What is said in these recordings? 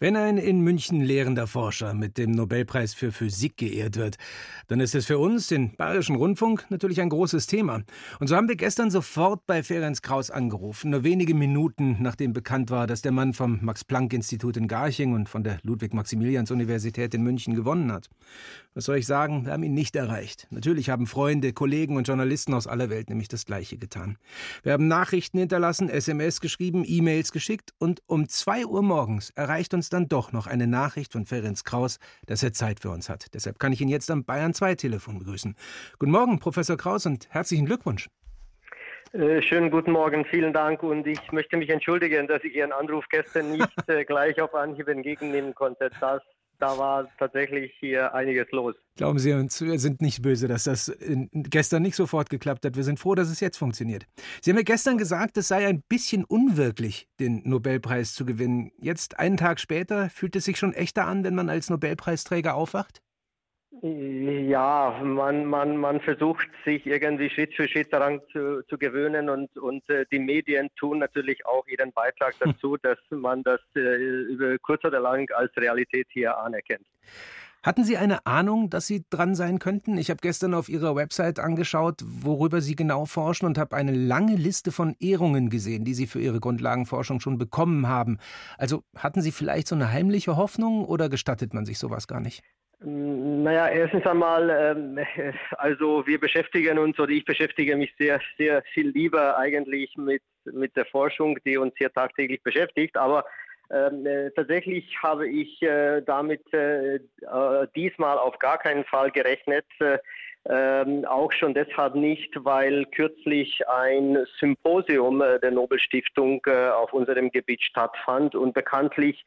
Wenn ein in München lehrender Forscher mit dem Nobelpreis für Physik geehrt wird, dann ist es für uns, den Bayerischen Rundfunk, natürlich ein großes Thema. Und so haben wir gestern sofort bei Ferenc Kraus angerufen, nur wenige Minuten nachdem bekannt war, dass der Mann vom Max-Planck-Institut in Garching und von der Ludwig-Maximilians-Universität in München gewonnen hat. Was soll ich sagen? Wir haben ihn nicht erreicht. Natürlich haben Freunde, Kollegen und Journalisten aus aller Welt nämlich das Gleiche getan. Wir haben Nachrichten hinterlassen, SMS geschrieben, E-Mails geschickt und um zwei Uhr morgens erreicht uns dann doch noch eine Nachricht von Ferenc Kraus, dass er Zeit für uns hat. Deshalb kann ich ihn jetzt am Bayern 2 Telefon begrüßen. Guten Morgen, Professor Kraus, und herzlichen Glückwunsch. Äh, schönen guten Morgen, vielen Dank und ich möchte mich entschuldigen, dass ich Ihren Anruf gestern nicht äh, gleich auf Anhieb entgegennehmen konnte. Das da war tatsächlich hier einiges los. Glauben Sie uns, wir sind nicht böse, dass das gestern nicht sofort geklappt hat. Wir sind froh, dass es jetzt funktioniert. Sie haben ja gestern gesagt, es sei ein bisschen unwirklich, den Nobelpreis zu gewinnen. Jetzt, einen Tag später, fühlt es sich schon echter an, wenn man als Nobelpreisträger aufwacht? Ja, man, man, man versucht sich irgendwie Schritt für Schritt daran zu, zu gewöhnen und, und äh, die Medien tun natürlich auch ihren Beitrag hm. dazu, dass man das äh, über kurz oder lang als Realität hier anerkennt. Hatten Sie eine Ahnung, dass Sie dran sein könnten? Ich habe gestern auf Ihrer Website angeschaut, worüber Sie genau forschen und habe eine lange Liste von Ehrungen gesehen, die Sie für Ihre Grundlagenforschung schon bekommen haben. Also hatten Sie vielleicht so eine heimliche Hoffnung oder gestattet man sich sowas gar nicht? Naja, erstens einmal, ähm, also wir beschäftigen uns oder ich beschäftige mich sehr, sehr viel lieber eigentlich mit, mit der Forschung, die uns hier tagtäglich beschäftigt. Aber ähm, äh, tatsächlich habe ich äh, damit äh, äh diesmal auf gar keinen Fall gerechnet. Äh, ähm, auch schon deshalb nicht, weil kürzlich ein Symposium äh, der Nobelstiftung auf unserem Gebiet stattfand und bekanntlich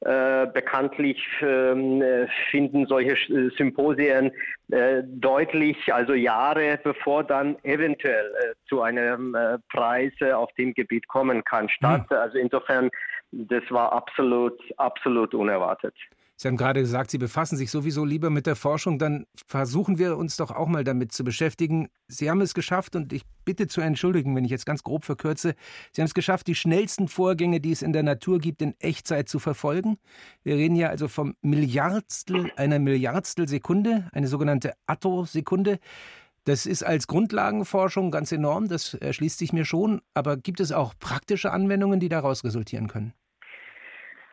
äh, bekanntlich ähm, finden solche äh, Symposien äh, deutlich, also Jahre bevor dann eventuell äh, zu einem äh, Preis auf dem Gebiet kommen kann, statt. Mhm. Also insofern, das war absolut, absolut unerwartet. Sie haben gerade gesagt, Sie befassen sich sowieso lieber mit der Forschung. Dann versuchen wir uns doch auch mal damit zu beschäftigen. Sie haben es geschafft, und ich bitte zu entschuldigen, wenn ich jetzt ganz grob verkürze, Sie haben es geschafft, die schnellsten Vorgänge, die es in der Natur gibt, in Echtzeit zu verfolgen. Wir reden ja also vom Milliardstel einer Milliardstel Sekunde, eine sogenannte Attosekunde. Das ist als Grundlagenforschung ganz enorm, das erschließt sich mir schon. Aber gibt es auch praktische Anwendungen, die daraus resultieren können?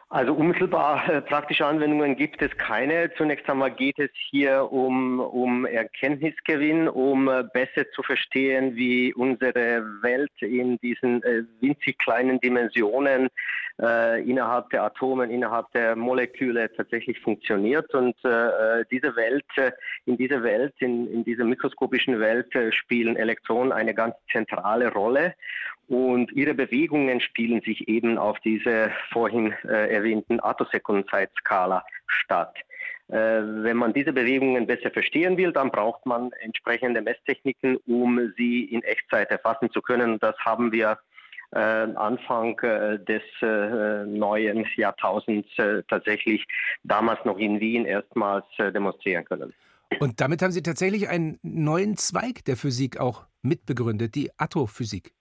Also unmittelbar äh, praktische Anwendungen gibt es keine. Zunächst einmal geht es hier um, um Erkenntnisgewinn, um äh, besser zu verstehen, wie unsere Welt in diesen äh, winzig kleinen Dimensionen äh, innerhalb der Atomen, innerhalb der Moleküle tatsächlich funktioniert. Und äh, diese Welt, äh, in dieser Welt, in, in dieser mikroskopischen Welt spielen Elektronen eine ganz zentrale Rolle. Und ihre Bewegungen spielen sich eben auf diese vorhin äh, erwähnten Attosekundenzeitskala statt. Äh, wenn man diese Bewegungen besser verstehen will, dann braucht man entsprechende Messtechniken, um sie in Echtzeit erfassen zu können. Das haben wir äh, Anfang äh, des äh, neuen Jahrtausends äh, tatsächlich damals noch in Wien erstmals demonstrieren können. Und damit haben Sie tatsächlich einen neuen Zweig der Physik auch mitbegründet, die Attophysik.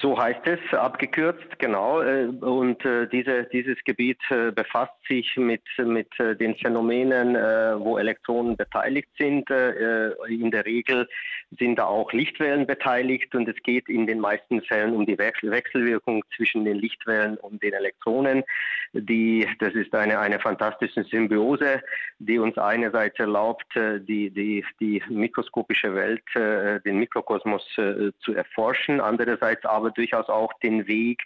So heißt es, abgekürzt, genau. Äh, und äh, diese, dieses Gebiet äh, befasst sich mit, mit den Phänomenen, wo Elektronen beteiligt sind. In der Regel sind da auch Lichtwellen beteiligt und es geht in den meisten Fällen um die Wechselwirkung zwischen den Lichtwellen und den Elektronen. Die, das ist eine, eine fantastische Symbiose, die uns einerseits erlaubt, die, die, die mikroskopische Welt, den Mikrokosmos zu erforschen, andererseits aber aber durchaus auch den Weg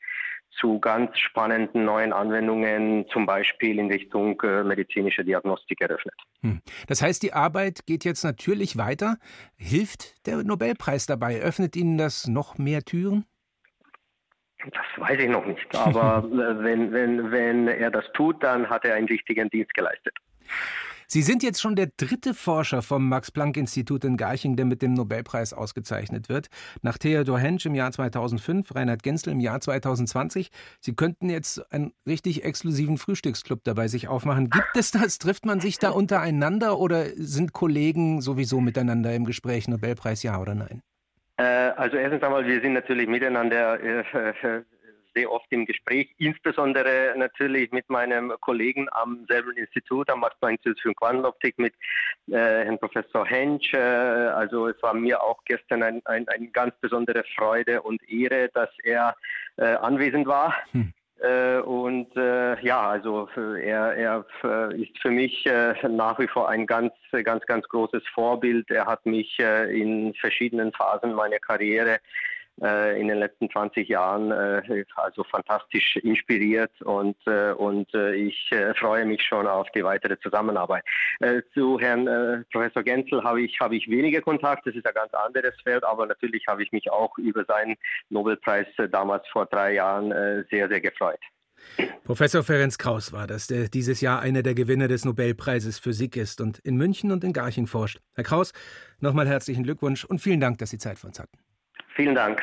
zu ganz spannenden neuen Anwendungen, zum Beispiel in Richtung äh, medizinischer Diagnostik eröffnet. Hm. Das heißt, die Arbeit geht jetzt natürlich weiter. Hilft der Nobelpreis dabei? Öffnet Ihnen das noch mehr Türen? Das weiß ich noch nicht. Aber äh, wenn, wenn, wenn er das tut, dann hat er einen wichtigen Dienst geleistet. Sie sind jetzt schon der dritte Forscher vom Max-Planck-Institut in Garching, der mit dem Nobelpreis ausgezeichnet wird. Nach Theodor Hensch im Jahr 2005, Reinhard Genzel im Jahr 2020. Sie könnten jetzt einen richtig exklusiven Frühstücksclub dabei sich aufmachen. Gibt es das? Trifft man sich da untereinander oder sind Kollegen sowieso miteinander im Gespräch? Nobelpreis ja oder nein? Äh, also erstens einmal, wir sind natürlich miteinander äh, sehr oft im Gespräch, insbesondere natürlich mit meinem Kollegen am selben Institut, am Max-Planck-Institut für Quantenoptik, mit äh, Herrn Professor Hensch. Äh, also es war mir auch gestern eine ein, ein ganz besondere Freude und Ehre, dass er äh, anwesend war. Hm. Äh, und äh, ja, also er, er äh, ist für mich äh, nach wie vor ein ganz, ganz, ganz großes Vorbild. Er hat mich äh, in verschiedenen Phasen meiner Karriere äh, in den letzten 20 Jahren äh, also fantastisch inspiriert und, äh, und ich freue mich schon auf die weitere Zusammenarbeit. zu Herrn Professor Genzel habe ich, habe ich weniger Kontakt, das ist ein ganz anderes Feld, aber natürlich habe ich mich auch über seinen Nobelpreis damals vor drei Jahren sehr, sehr gefreut. Professor Ferenc Kraus war das, der dieses Jahr einer der Gewinner des Nobelpreises Physik ist und in München und in Garching forscht. Herr Kraus, nochmal herzlichen Glückwunsch und vielen Dank, dass Sie Zeit für uns hatten. Vielen Dank.